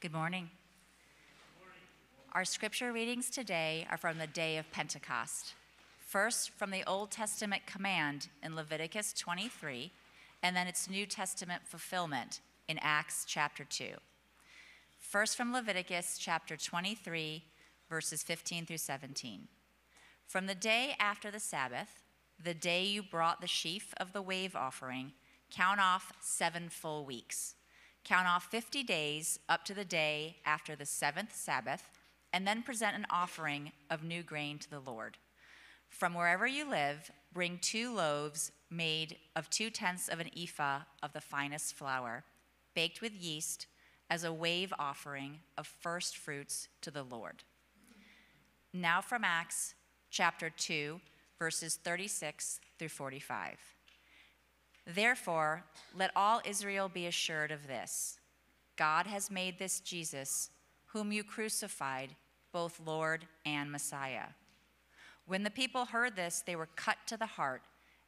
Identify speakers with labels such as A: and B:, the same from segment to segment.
A: Good morning. Our scripture readings today are from the day of Pentecost. First, from the Old Testament command in Leviticus 23, and then its New Testament fulfillment in Acts chapter 2. First, from Leviticus chapter 23, verses 15 through 17. From the day after the Sabbath, the day you brought the sheaf of the wave offering, count off seven full weeks. Count off 50 days up to the day after the seventh Sabbath, and then present an offering of new grain to the Lord. From wherever you live, bring two loaves made of two tenths of an ephah of the finest flour, baked with yeast, as a wave offering of first fruits to the Lord. Now from Acts chapter 2, verses 36 through 45. Therefore, let all Israel be assured of this God has made this Jesus, whom you crucified, both Lord and Messiah. When the people heard this, they were cut to the heart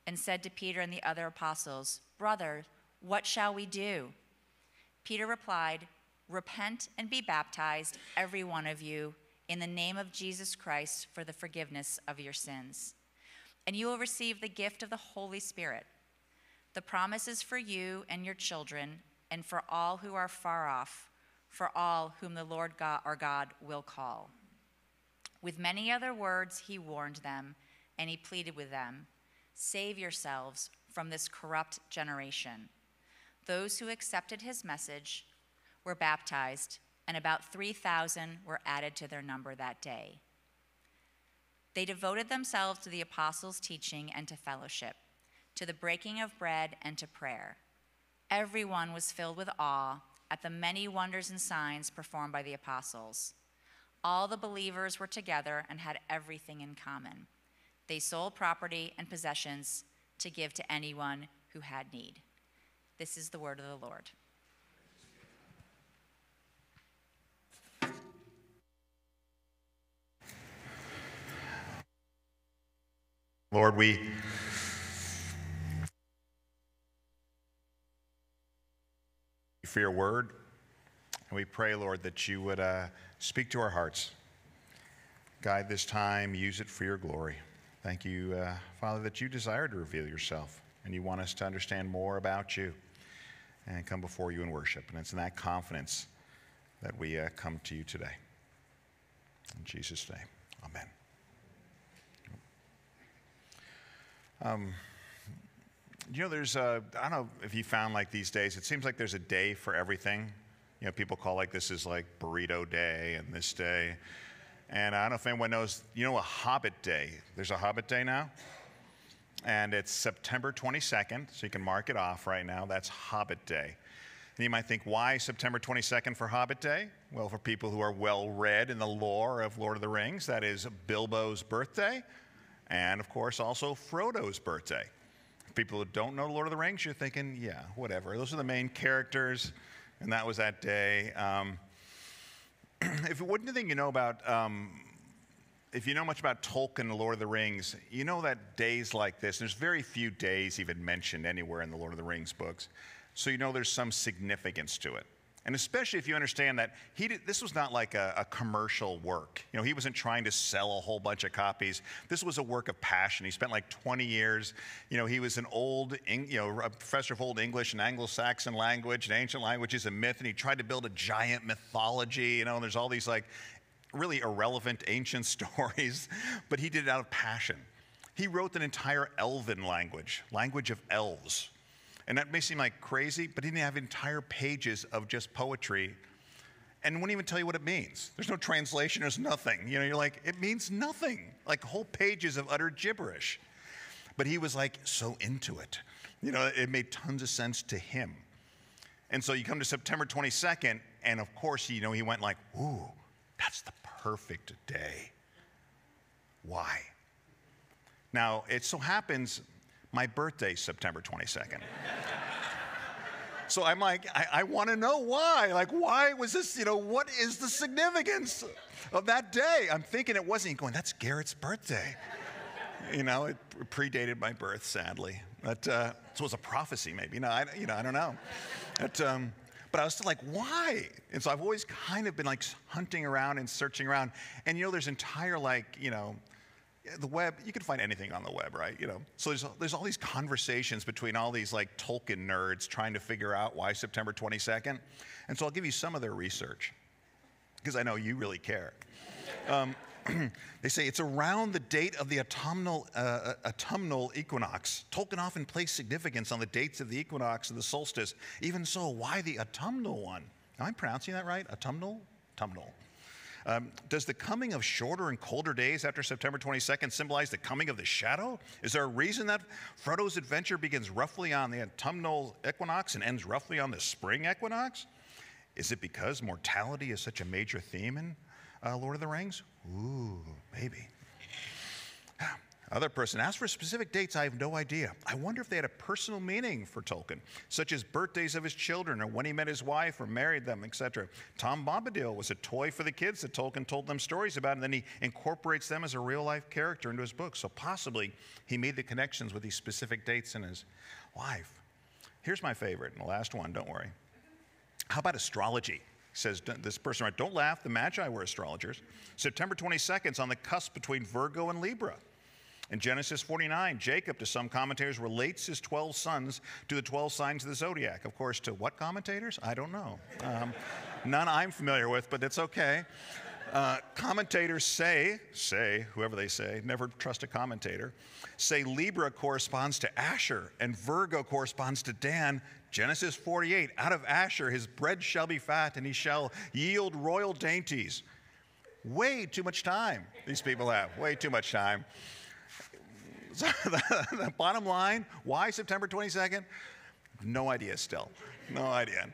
A: and said to Peter and the other apostles, Brother, what shall we do? Peter replied, Repent and be baptized, every one of you, in the name of Jesus Christ for the forgiveness of your sins. And you will receive the gift of the Holy Spirit. The promise is for you and your children, and for all who are far off, for all whom the Lord God, our God will call. With many other words, he warned them, and he pleaded with them Save yourselves from this corrupt generation. Those who accepted his message were baptized, and about 3,000 were added to their number that day. They devoted themselves to the apostles' teaching and to fellowship, to the breaking of bread and to prayer. Everyone was filled with awe at the many wonders and signs performed by the apostles. All the believers were together and had everything in common. They sold property and possessions to give to anyone who had need. This is the word of the Lord.
B: Lord, we for your word, and we pray, Lord, that you would uh, speak to our hearts. Guide this time, use it for your glory. Thank you, uh, Father, that you desire to reveal yourself and you want us to understand more about you and come before you in worship. And it's in that confidence that we uh, come to you today. In Jesus' name, amen. Um, you know, there's a, I don't know if you found like these days, it seems like there's a day for everything. You know, people call like this is like burrito day and this day. And I don't know if anyone knows, you know, a Hobbit Day. There's a Hobbit Day now. And it's September 22nd, so you can mark it off right now. That's Hobbit Day. And you might think, why September 22nd for Hobbit Day? Well, for people who are well read in the lore of Lord of the Rings, that is Bilbo's birthday, and of course also Frodo's birthday. People who don't know Lord of the Rings, you're thinking, yeah, whatever. Those are the main characters, and that was that day. Um, if one thing you know about, um, if you know much about Tolkien the Lord of the Rings, you know that days like this, there's very few days even mentioned anywhere in the Lord of the Rings books. So you know there's some significance to it. And especially if you understand that he did, this was not like a, a, commercial work. You know, he wasn't trying to sell a whole bunch of copies. This was a work of passion. He spent like 20 years. You know, he was an old, you know, a professor of old English and Anglo-Saxon language and ancient languages and myth, and he tried to build a giant mythology. You know, and there's all these like really irrelevant ancient stories, but he did it out of passion. He wrote an entire elven language, language of elves. And that may seem like crazy, but he didn't have entire pages of just poetry and wouldn't even tell you what it means. There's no translation, there's nothing. You know, you're like, it means nothing. Like whole pages of utter gibberish. But he was like so into it. You know, it made tons of sense to him. And so you come to September 22nd, and of course, you know, he went like, ooh, that's the perfect day. Why? Now, it so happens my birthday, September 22nd. so I'm like, I, I want to know why. Like, why was this, you know, what is the significance of that day? I'm thinking it wasn't going, that's Garrett's birthday. you know, it predated my birth, sadly. But uh, so it was a prophecy, maybe. No, I, you know, I don't know. But, um, But I was still like, why? And so I've always kind of been like hunting around and searching around. And you know, there's entire like, you know, the web, you can find anything on the web, right? You know, so there's, there's all these conversations between all these like Tolkien nerds trying to figure out why September 22nd. And so I'll give you some of their research because I know you really care. Um, they say it's around the date of the autumnal, uh, autumnal equinox. Tolkien often placed significance on the dates of the equinox and the solstice. Even so, why the autumnal one? Am I pronouncing that right? Autumnal? Autumnal. Um, does the coming of shorter and colder days after September 22nd symbolize the coming of the shadow? Is there a reason that Frodo's adventure begins roughly on the autumnal equinox and ends roughly on the spring equinox? Is it because mortality is such a major theme in uh, Lord of the Rings? Ooh, maybe. Other person asked for specific dates. I have no idea. I wonder if they had a personal meaning for Tolkien, such as birthdays of his children or when he met his wife or married them, etc. Tom Bombadil was a toy for the kids that Tolkien told them stories about, and then he incorporates them as a real life character into his book. So possibly he made the connections with these specific dates in his life. Here's my favorite, and the last one, don't worry. How about astrology? says this person, right? Don't laugh, the Magi were astrologers. September 22nd is on the cusp between Virgo and Libra. In Genesis 49, Jacob, to some commentators, relates his 12 sons to the 12 signs of the zodiac. Of course, to what commentators? I don't know. Um, none I'm familiar with, but it's okay. Uh, commentators say, say, whoever they say, never trust a commentator, say Libra corresponds to Asher and Virgo corresponds to Dan. Genesis 48, out of Asher his bread shall be fat and he shall yield royal dainties. Way too much time these people have, way too much time. So the, the bottom line, why September 22nd? No idea still. No idea.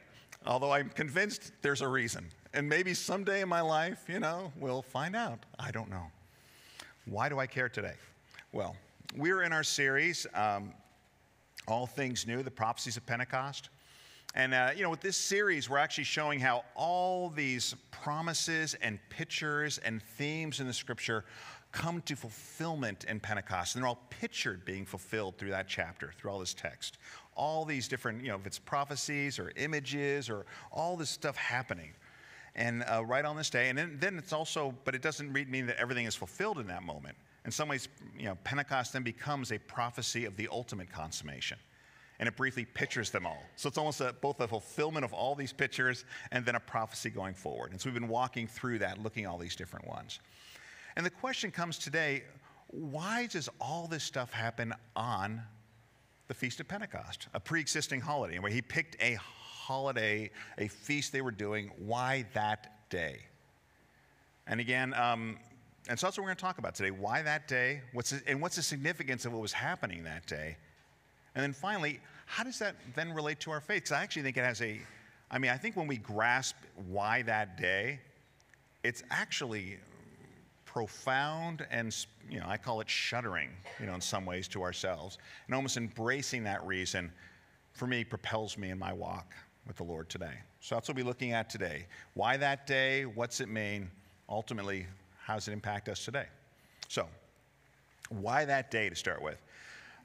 B: Although I'm convinced there's a reason. And maybe someday in my life, you know, we'll find out. I don't know. Why do I care today? Well, we're in our series, um, All Things New, the Prophecies of Pentecost. And, uh, you know, with this series, we're actually showing how all these promises and pictures and themes in the scripture come to fulfillment in Pentecost. And they're all pictured being fulfilled through that chapter, through all this text. All these different, you know, if it's prophecies or images or all this stuff happening. And uh, right on this day. And then, then it's also, but it doesn't mean that everything is fulfilled in that moment. In some ways, you know, Pentecost then becomes a prophecy of the ultimate consummation. And it briefly pictures them all. So it's almost a, both a fulfillment of all these pictures and then a prophecy going forward. And so we've been walking through that, looking at all these different ones. And the question comes today why does all this stuff happen on the Feast of Pentecost, a pre existing holiday, And where he picked a holiday, a feast they were doing? Why that day? And again, um, and so that's what we're going to talk about today. Why that day? What's the, and what's the significance of what was happening that day? And then finally, how does that then relate to our faith? Because I actually think it has a, I mean, I think when we grasp why that day, it's actually profound and, you know, I call it shuddering, you know, in some ways to ourselves. And almost embracing that reason, for me, propels me in my walk with the Lord today. So that's what we'll be looking at today. Why that day? What's it mean? Ultimately, how does it impact us today? So, why that day to start with?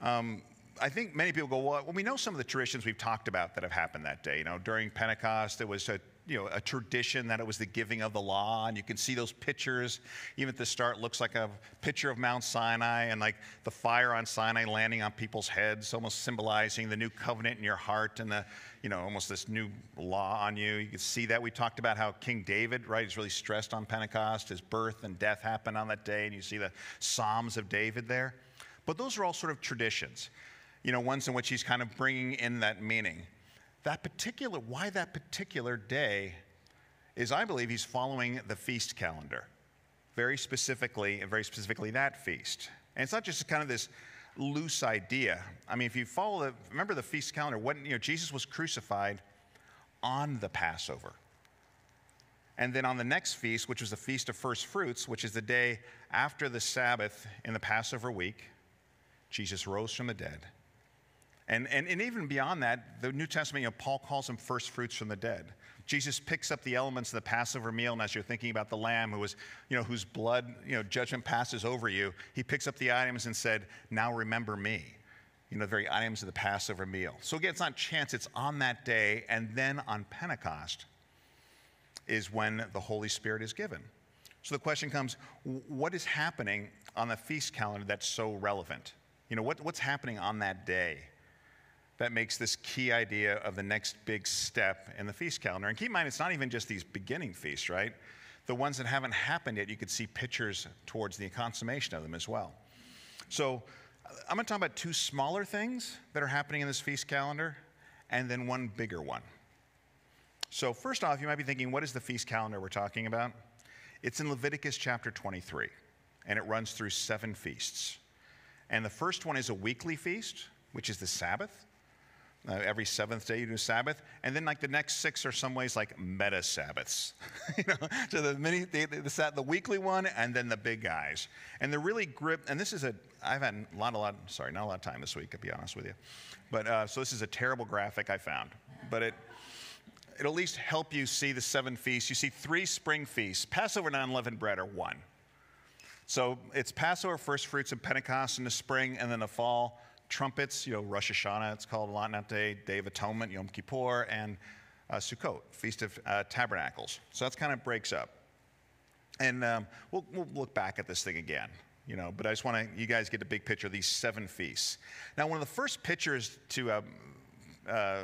B: Um, I think many people go, well, we know some of the traditions we've talked about that have happened that day. You know, during Pentecost, there was a you know, a tradition that it was the giving of the law. And you can see those pictures, even at the start, looks like a picture of Mount Sinai and like the fire on Sinai landing on people's heads, almost symbolizing the new covenant in your heart and the, you know, almost this new law on you. You can see that. We talked about how King David, right, is really stressed on Pentecost. His birth and death happened on that day, and you see the Psalms of David there. But those are all sort of traditions, you know, ones in which he's kind of bringing in that meaning that particular, why that particular day is I believe he's following the feast calendar, very specifically, and very specifically that feast. And it's not just kind of this loose idea. I mean, if you follow the, remember the feast calendar, when, you know, Jesus was crucified on the Passover. And then on the next feast, which was the Feast of First Fruits, which is the day after the Sabbath in the Passover week, Jesus rose from the dead. And, and, and even beyond that, the New Testament, you know, Paul calls them first fruits from the dead. Jesus picks up the elements of the Passover meal, and as you're thinking about the lamb who was, you know, whose blood, you know, judgment passes over you, he picks up the items and said, Now remember me. you know, the very items of the Passover meal. So again, it's not chance, it's on that day, and then on Pentecost is when the Holy Spirit is given. So the question comes what is happening on the feast calendar that's so relevant? You know, what, what's happening on that day that makes this key idea of the next big step in the feast calendar? And keep in mind, it's not even just these beginning feasts, right? The ones that haven't happened yet, you could see pictures towards the consummation of them as well. So I'm going to talk about two smaller things that are happening in this feast calendar and then one bigger one. So, first off, you might be thinking, what is the feast calendar we're talking about? It's in Leviticus chapter 23, and it runs through seven feasts. And the first one is a weekly feast, which is the Sabbath. Uh, every seventh day you do Sabbath, and then like the next six are some ways like meta Sabbaths. you know, so the mini, the, the, the, weekly one, and then the big guys, and they're really grip. And this is a I've had a lot, a lot. Sorry, not a lot of time this week, to be honest with you, but uh, so this is a terrible graphic I found, but it it'll at least help you see the seven feasts. You see three spring feasts. Passover and unleavened bread are one. So it's Passover, first fruits, and Pentecost in the spring, and then the fall. Trumpets, you know, Rosh Hashanah, it's called a day, of Atonement, Yom Kippur, and uh, Sukkot, Feast of uh, Tabernacles. So that's kind of breaks up. And um, we'll, we'll look back at this thing again, you know, but I just want to, you guys get the big picture of these seven feasts. Now, one of the first pictures to um, uh,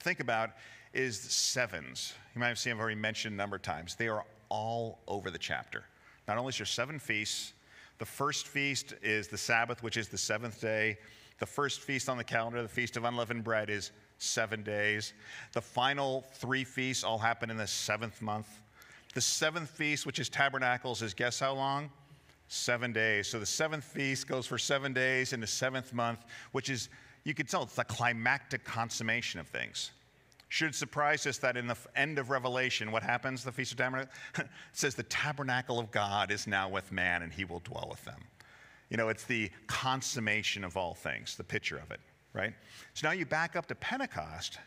B: think about is the sevens. You might have seen I've already mentioned a number of times. They are all over the chapter. Not only is there seven feasts, the first feast is the Sabbath, which is the seventh day. The first feast on the calendar, the Feast of Unleavened Bread, is seven days. The final three feasts all happen in the seventh month. The seventh feast, which is Tabernacles, is guess how long? Seven days. So the seventh feast goes for seven days in the seventh month, which is, you could tell, it's the climactic consummation of things. Should surprise us that in the end of Revelation, what happens, the Feast of Tabernacles? it says, The tabernacle of God is now with man, and he will dwell with them. You know, it's the consummation of all things, the picture of it, right? So now you back up to Pentecost,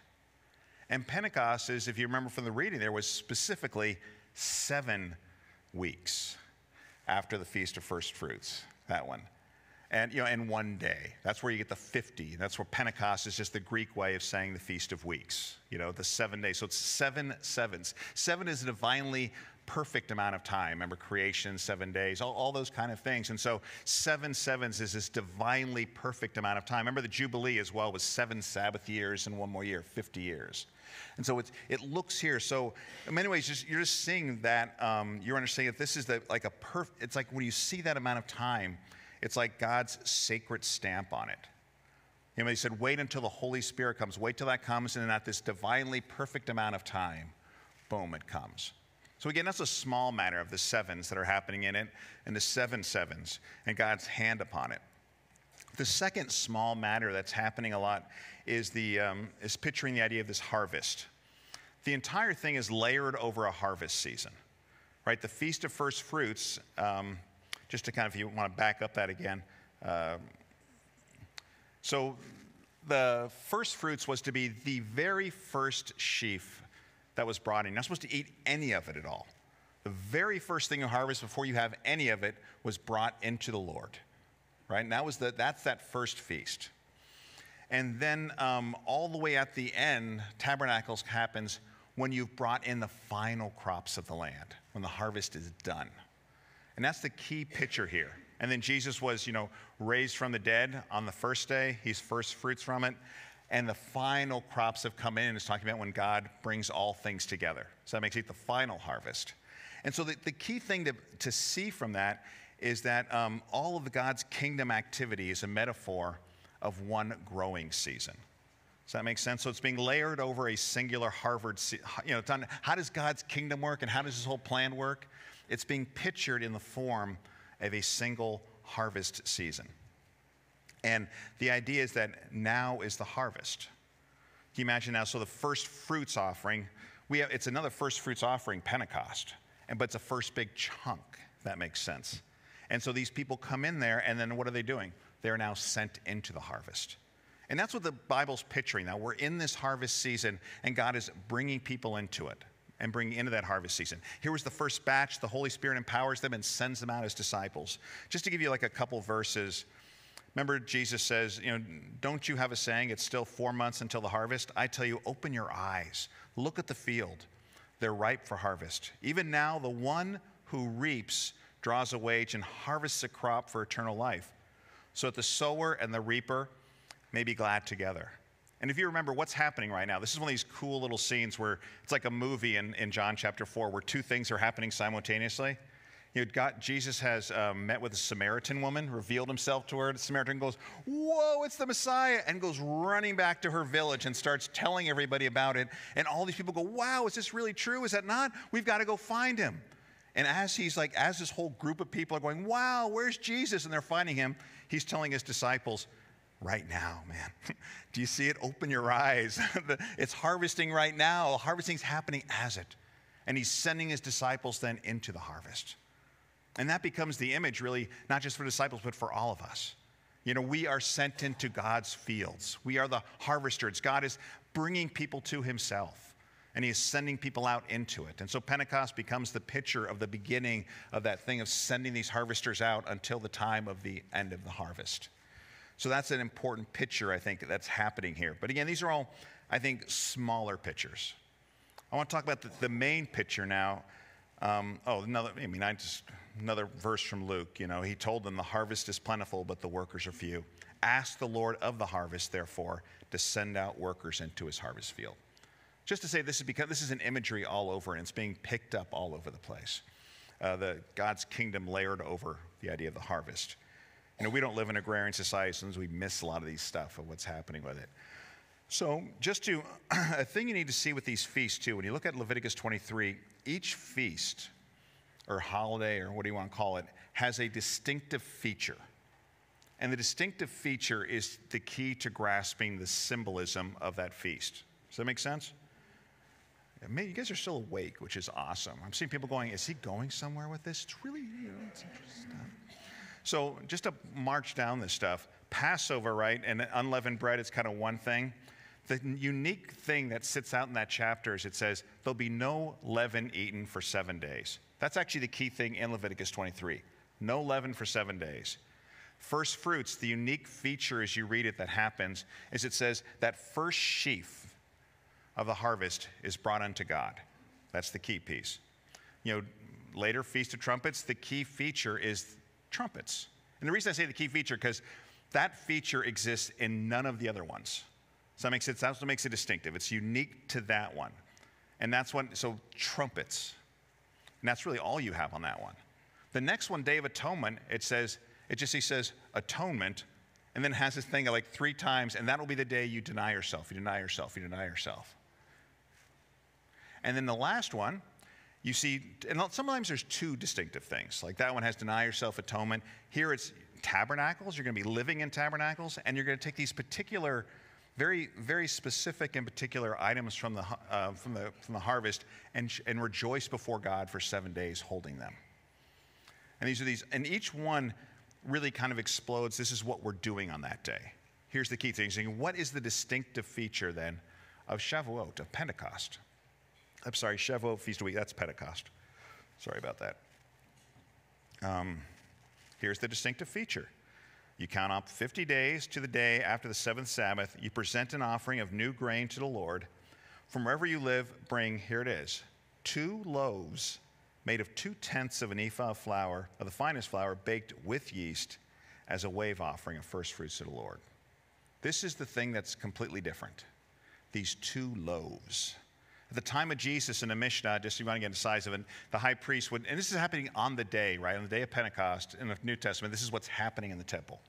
B: and Pentecost is, if you remember from the reading, there was specifically seven weeks after the Feast of First Fruits, that one and you know, in one day. That's where you get the 50. That's where Pentecost is just the Greek way of saying the Feast of Weeks. You know, the seven days. So it's seven sevens. Seven is a divinely perfect amount of time. Remember creation, seven days, all, all those kind of things. And so seven sevens is this divinely perfect amount of time. Remember the Jubilee as well was seven Sabbath years and one more year, 50 years. And so it looks here. So in many ways, just, you're just seeing that. Um, you're understanding that this is the, like a perfect. It's like when you see that amount of time, it's like God's sacred stamp on it. You know, he said, wait until the Holy Spirit comes. Wait till that comes, and at this divinely perfect amount of time, boom, it comes. So again, that's a small matter of the sevens that are happening in it, and the seven sevens, and God's hand upon it. The second small matter that's happening a lot is the um, is picturing the idea of this harvest. The entire thing is layered over a harvest season, right? The feast of first fruits. Um, just to kind of, if you want to back up that again. Uh, so the first fruits was to be the very first sheaf that was brought in. You're not supposed to eat any of it at all. The very first thing you harvest before you have any of it was brought into the Lord, right? And that was the, that's that first feast. And then um, all the way at the end, tabernacles happens when you've brought in the final crops of the land, when the harvest is done. And that's the key picture here. And then Jesus was, you know, raised from the dead on the first day. He's first fruits from it. And the final crops have come in. And it's talking about when God brings all things together. So that makes it the final harvest. And so the, the key thing to, to see from that is that um, all of God's kingdom activity is a metaphor of one growing season. Does that make sense? So it's being layered over a singular harvest, you know, on, how does God's kingdom work and how does his whole plan work? It's being pictured in the form of a single harvest season. And the idea is that now is the harvest. Can you imagine now? So the first fruits offering, we have, it's another first fruits offering, Pentecost, and but it's a first big chunk. that makes sense. And so these people come in there, and then what are they doing? They're now sent into the harvest. And that's what the Bible's picturing. Now we're in this harvest season, and God is bringing people into it and bring into that harvest season. Here was the first batch. The Holy Spirit empowers them and sends them out as disciples. Just to give you like a couple verses, Remember, Jesus says, you know, don't you have a saying, it's still four months until the harvest? I tell you, open your eyes, look at the field. They're ripe for harvest. Even now, the one who reaps draws a wage and harvests a crop for eternal life, so that the sower and the reaper may be glad together. And if you remember what's happening right now, this is one of these cool little scenes where it's like a movie in, in John chapter 4 where two things are happening simultaneously. You know, God, Jesus has um, met with a Samaritan woman, revealed himself to her. The Samaritan goes, Whoa, it's the Messiah, and goes running back to her village and starts telling everybody about it. And all these people go, Wow, is this really true? Is that not? We've got to go find him. And as he's like, as this whole group of people are going, Wow, where's Jesus? And they're finding him, he's telling his disciples, right now, man. Do you see it? Open your eyes. it's harvesting right now. Harvesting's happening as it. And he's sending his disciples then into the harvest. And that becomes the image, really, not just for disciples, but for all of us. You know, we are sent into God's fields. We are the harvesters. God is bringing people to himself, and he is sending people out into it. And so Pentecost becomes the picture of the beginning of that thing of sending these harvesters out until the time of the end of the harvest. So that's an important picture, I think, that's happening here. But again, these are all, I think, smaller pictures. I want to talk about the, the main picture now. Um, oh, another, I mean, I just, another verse from Luke. You know, he told them, The harvest is plentiful, but the workers are few. Ask the Lord of the harvest, therefore, to send out workers into his harvest field. Just to say, this is because this is an imagery all over, and it's being picked up all over the place. Uh, the God's kingdom layered over the idea of the harvest. You know, we don't live in agrarian society, so we miss a lot of these stuff of what's happening with it. So, just to, a thing you need to see with these feasts too, when you look at Leviticus 23, each feast or holiday or what do you want to call it has a distinctive feature. And the distinctive feature is the key to grasping the symbolism of that feast. Does that make sense? Man, you guys are still awake, which is awesome. I'm seeing people going, is he going somewhere with this? It's really, you know, it's interesting stuff. So just to march down this stuff, Passover, right, and unleavened bread is kind of one thing. The unique thing that sits out in that chapter is it says, there'll be no leaven eaten for seven days. That's actually the key thing in Leviticus 23. No leaven for seven days. First fruits, the unique feature as you read it that happens is it says that first sheaf of the harvest is brought unto God. That's the key piece. You know, later Feast of Trumpets, the key feature is trumpets. And the reason I say the key feature, because that feature exists in none of the other ones. So that makes it, that's what makes it distinctive. It's unique to that one. And that's one, so trumpets. And that's really all you have on that one. The next one, Day of Atonement, it says, it just he says atonement, and then has this thing like three times, and that'll be the day you deny yourself, you deny yourself, you deny yourself. And then the last one, you see, and sometimes there's two distinctive things. Like that one has deny yourself atonement. Here it's tabernacles. You're going to be living in tabernacles, and you're going to take these particular, very, very specific and particular items from the, uh, from the, from the harvest and, and rejoice before God for seven days holding them. And these are these, and each one really kind of explodes. This is what we're doing on that day. Here's the key thing. What is the distinctive feature then of Shavuot, of Pentecost? I'm sorry, Shavuot Feast of Week, that's Pentecost. Sorry about that. Um, here's the distinctive feature. You count up 50 days to the day after the seventh Sabbath. You present an offering of new grain to the Lord. From wherever you live, bring, here it is, two loaves made of two tenths of an ephah of flour, of the finest flour, baked with yeast as a wave offering of first fruits to the Lord. This is the thing that's completely different. These two loaves. At the time of Jesus in the Mishnah, just you want to get the size of it, the high priest would, and this is happening on the day, right? On the day of Pentecost in the New Testament, this is what's happening in the temple.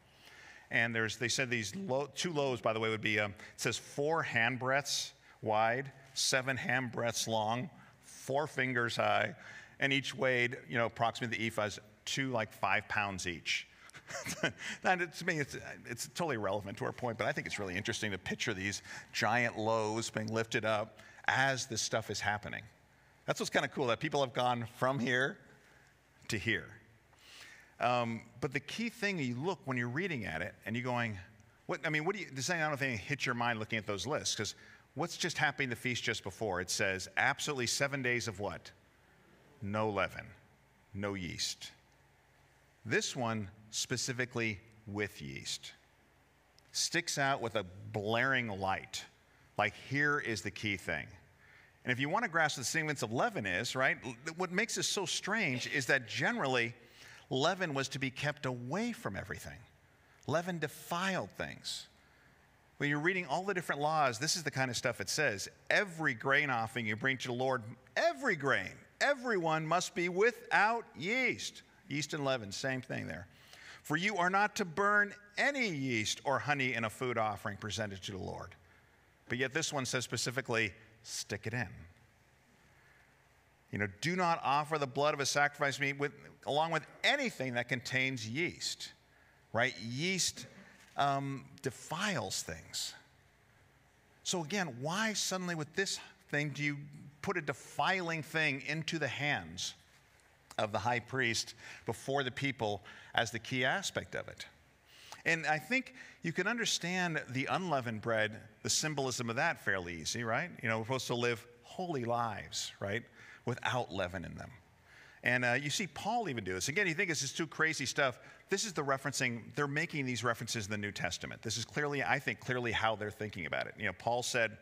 B: And there's, they said these two loaves, by the way, would be, um, it says four hand breadths wide, seven hand breadths long, four fingers high, and each weighed, you know, approximately the ephahs, two, like five pounds each. that, to me, it's, it's totally irrelevant to our point, but I think it's really interesting to picture these giant loaves being lifted up as this stuff is happening. That's what's kind of cool that people have gone from here to here. Um, but the key thing you look when you're reading at it and you're going, what, I mean, what do you, does I don't know if anything hit your mind looking at those lists? Because what's just happening the feast just before? It says absolutely seven days of what? No leaven, no yeast. This one specifically, with yeast. Sticks out with a blaring light. Like, here is the key thing. And if you want to grasp the significance of leaven is, right, what makes this so strange is that generally leaven was to be kept away from everything. Leaven defiled things. When you're reading all the different laws, this is the kind of stuff it says. Every grain offering you bring to the Lord, every grain, everyone must be without yeast. Yeast and leaven, same thing there. For you are not to burn any yeast or honey in a food offering presented to the Lord. But yet this one says specifically, stick it in. You know, do not offer the blood of a sacrifice meat with, along with anything that contains yeast, right? Yeast um, defiles things. So, again, why suddenly with this thing do you put a defiling thing into the hands of the high priest before the people as the key aspect of it? And I think you can understand the unleavened bread, the symbolism of that fairly easy, right? You know, we're supposed to live holy lives, right? Without leaven in them. And uh, you see Paul even do this. Again, you think this is too crazy stuff. This is the referencing, they're making these references in the New Testament. This is clearly, I think, clearly how they're thinking about it. You know, Paul said,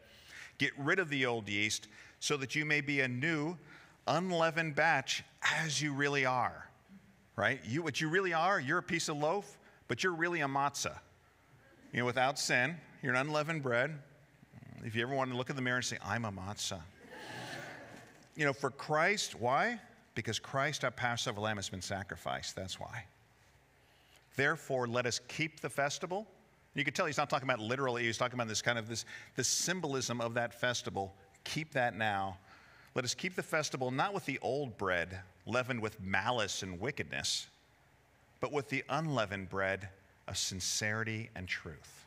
B: Get rid of the old yeast so that you may be a new, unleavened batch as you really are. Right? You, what you really are, you're a piece of loaf, but you're really a matzah. You know, without sin, you're an unleavened bread. If you ever want to look in the mirror and say, I'm a matzah. you know, for Christ, why? Because Christ, our Passover lamb, has been sacrificed. That's why. Therefore, let us keep the festival. You can tell he's not talking about literally, he's talking about this kind of this, this symbolism of that festival. Keep that now. Let us keep the festival not with the old bread, leavened with malice and wickedness, but with the unleavened bread of sincerity and truth.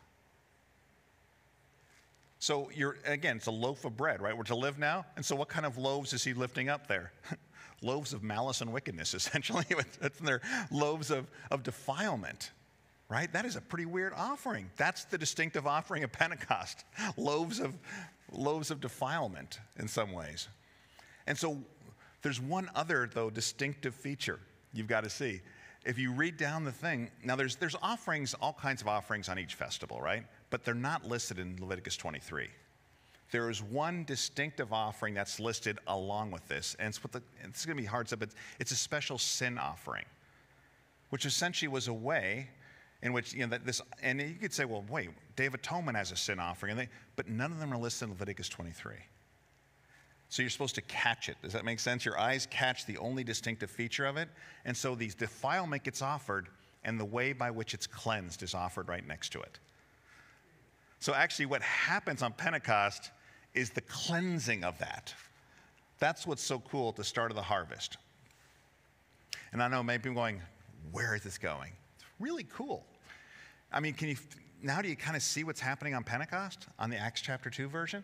B: So you're again, it's a loaf of bread, right? We're to live now. And so what kind of loaves is he lifting up there? loaves of malice and wickedness, essentially. it's in their loaves of, of defilement. Right? That is a pretty weird offering. That's the distinctive offering of Pentecost. loaves of loaves of defilement in some ways. And so there's one other though distinctive feature you've got to see if you read down the thing, now there's, there's offerings, all kinds of offerings on each festival, right? But they're not listed in Leviticus 23. There is one distinctive offering that's listed along with this, and it's, what the, it's going to be hard stuff, but it's a special sin offering, which essentially was a way in which, you know, that this, and you could say, well, wait, Day of Atonement has a sin offering, they, but none of them are listed in Leviticus 23. So you're supposed to catch it. Does that make sense? Your eyes catch the only distinctive feature of it. And so the defilement gets offered, and the way by which it's cleansed is offered right next to it. So actually, what happens on Pentecost is the cleansing of that. That's what's so cool at the start of the harvest. And I know maybe I'm going, where is this going? It's really cool. I mean, can you now do you kind of see what's happening on Pentecost on the Acts chapter 2 version?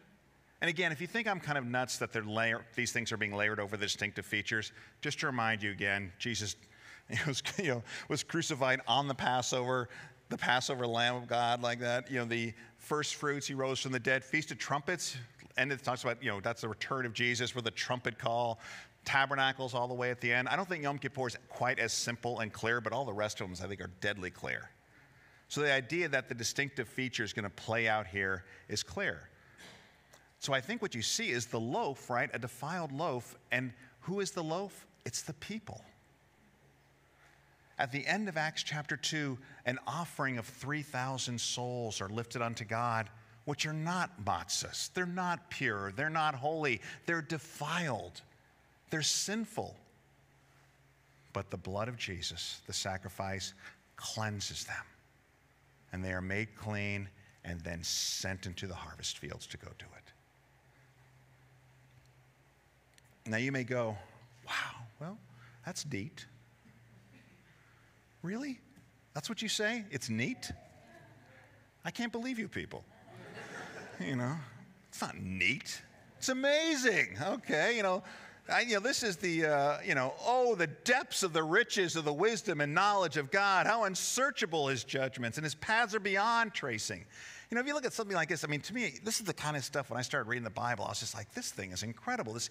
B: And again, if you think I'm kind of nuts that layer, these things are being layered over the distinctive features, just to remind you again, Jesus was, you know, was crucified on the Passover, the Passover Lamb of God, like that. You know, the first fruits, he rose from the dead. Feast of Trumpets, and it talks about, you know, that's the return of Jesus with a trumpet call. Tabernacles all the way at the end. I don't think Yom Kippur is quite as simple and clear, but all the rest of them, I think, are deadly clear. So the idea that the distinctive feature is going to play out here is clear. So I think what you see is the loaf, right? A defiled loaf. And who is the loaf? It's the people. At the end of Acts chapter 2, an offering of 3,000 souls are lifted unto God, which are not matzahs. They're not pure. They're not holy. They're defiled. They're sinful. But the blood of Jesus, the sacrifice, cleanses them. And they are made clean and then sent into the harvest fields to go do it. Now you may go, wow, well, that's neat. Really? That's what you say? It's neat? I can't believe you people. you know, it's not neat. It's amazing. Okay, you know, I, you know, this is the, uh, you know, oh, the depths of the riches of the wisdom and knowledge of God, how unsearchable his judgments, and his paths are beyond tracing. You know, if you look at something like this, I mean, to me, this is the kind of stuff when I started reading the Bible, I was just like, this thing is incredible. This,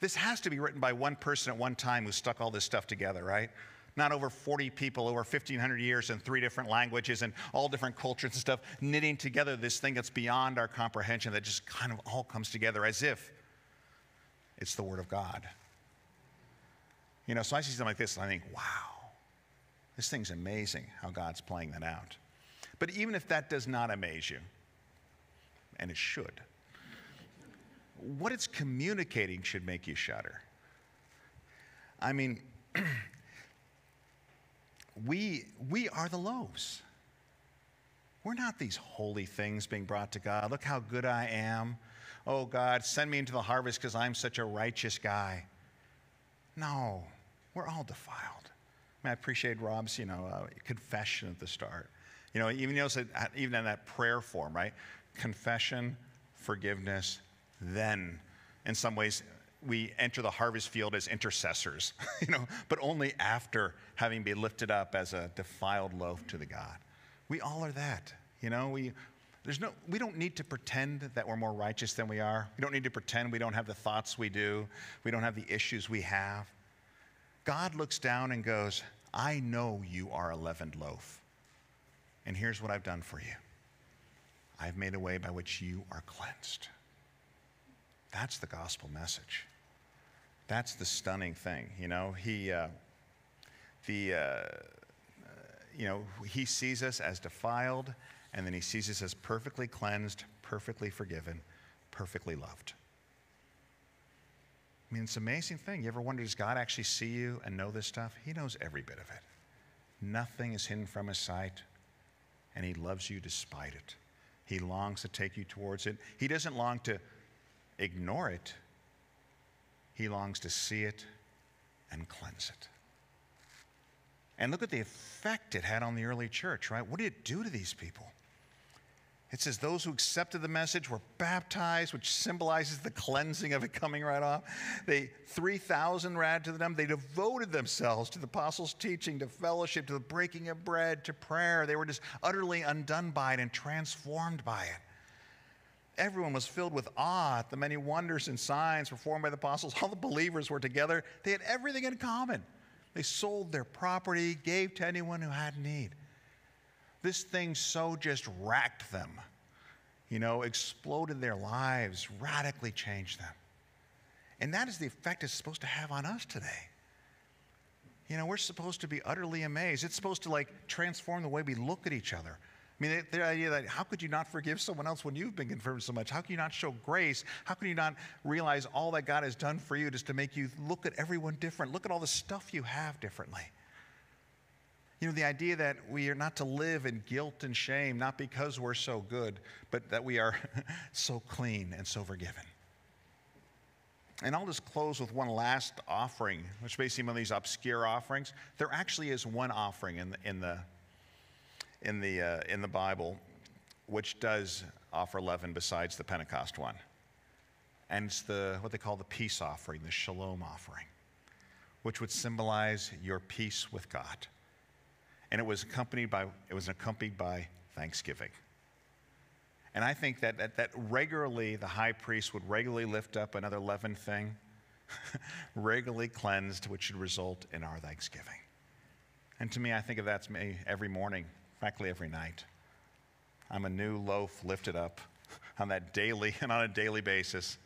B: this has to be written by one person at one time who stuck all this stuff together, right? not over 40 people over 1,500 years in three different languages and all different cultures and stuff, knitting together this thing that's beyond our comprehension that just kind of all comes together as if it's the Word of God. You know, so I see something like this and I think, wow, this thing's amazing how God's playing that out. But even if that does not amaze you, and it should, what it's communicating should make you shudder. I mean, we, we are the loaves. We're not these holy things being brought to God. Look how good I am. Oh, God, send me into the harvest because I'm such a righteous guy. No, we're all defiled. I, mean, I appreciate Rob's, you know, uh, confession at the start. You know, even, you know, even in that prayer form, right? Confession, forgiveness, then in some ways we enter the harvest field as intercessors, you know, but only after having been lifted up as a defiled loaf to the God. We all are that, you know. We there's no we don't need to pretend that we're more righteous than we are. We don't need to pretend we don't have the thoughts we do. We don't have the issues we have. God looks down and goes, "I know you are a leavened loaf. And here's what I've done for you. I've made a way by which you are cleansed." That's the gospel message. That's the stunning thing. You know, he, uh, the, uh, you know, he sees us as defiled, and then he sees us as perfectly cleansed, perfectly forgiven, perfectly loved. I mean, it's an amazing thing. You ever wonder, does God actually see you and know this stuff? He knows every bit of it. Nothing is hidden from his sight, and he loves you despite it. He longs to take you towards it. He doesn't long to ignore it, he longs to see it and cleanse it. And look at the effect it had on the early church, right? What did it do to these people? It says those who accepted the message were baptized, which symbolizes the cleansing of it coming right off. They 3,000 ran to them. They devoted themselves to the apostles' teaching, to fellowship, to the breaking of bread, to prayer. They were just utterly undone by it and transformed by it. Everyone was filled with awe at the many wonders and signs performed by the apostles. All the believers were together. They had everything in common. They sold their property, gave to anyone who had need. This thing so just racked them, you know, exploded their lives, radically changed them. And that is the effect it's supposed to have on us today. You know, we're supposed to be utterly amazed. It's supposed to like transform the way we look at each other. I mean, the, the, idea that how could you not forgive someone else when you've been confirmed so much? How can you not show grace? How can you not realize all that God has done for you just to make you look at everyone different? Look at all the stuff you have differently. You know, the idea that we are not to live in guilt and shame, not because we're so good, but that we are so clean and so forgiven. And I'll just close with one last offering, which may seem one of these obscure offerings. There actually is one offering in the, in the in the, uh, in the Bible which does offer leaven besides the Pentecost one. And it's the, what they call the peace offering, the shalom offering, which would symbolize your peace with God. And it was accompanied by, it was accompanied by thanksgiving. And I think that, that, that regularly the high priest would regularly lift up another leaven thing, regularly cleansed, which should result in our thanksgiving. And to me, I think of that every morning frankly, every night. I'm a new loaf lifted up on that daily and on a daily basis.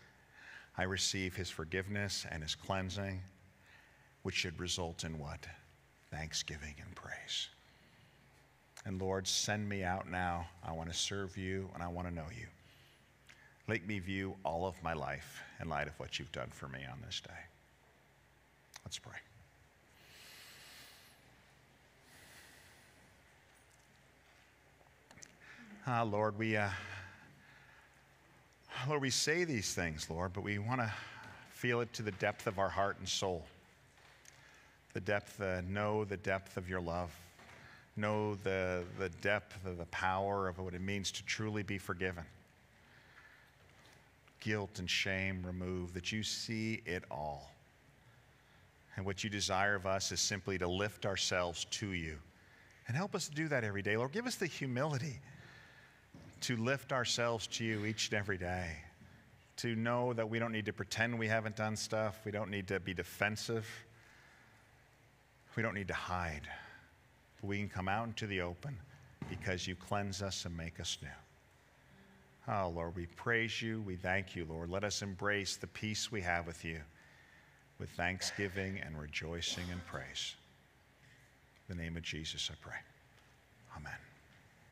B: I receive his forgiveness and his cleansing, which should result in what? Thanksgiving and praise. And Lord, send me out now. I want to serve you and I want to know you. Let me view all of my life in light of what you've done for me on this day. Let's pray. Ah, Lord, we, uh, Lord, we say these things, Lord, but we want to feel it to the depth of our heart and soul. The depth, uh, know the depth of your love. Know the, the depth of the power of what it means to truly be forgiven. Guilt and shame removed, that you see it all. And what you desire of us is simply to lift ourselves to you. And help us do that every day. Lord, give us the humility to lift ourselves to you each and every day, to know that we don't need to pretend we haven't done stuff, we don't need to be defensive. We don't need to hide. But We can come out into the open because you cleanse us and make us new. Oh, Lord, we praise you. We thank you, Lord. Let us embrace the peace we have with you with thanksgiving and rejoicing and praise. In the name of Jesus, I pray. Amen.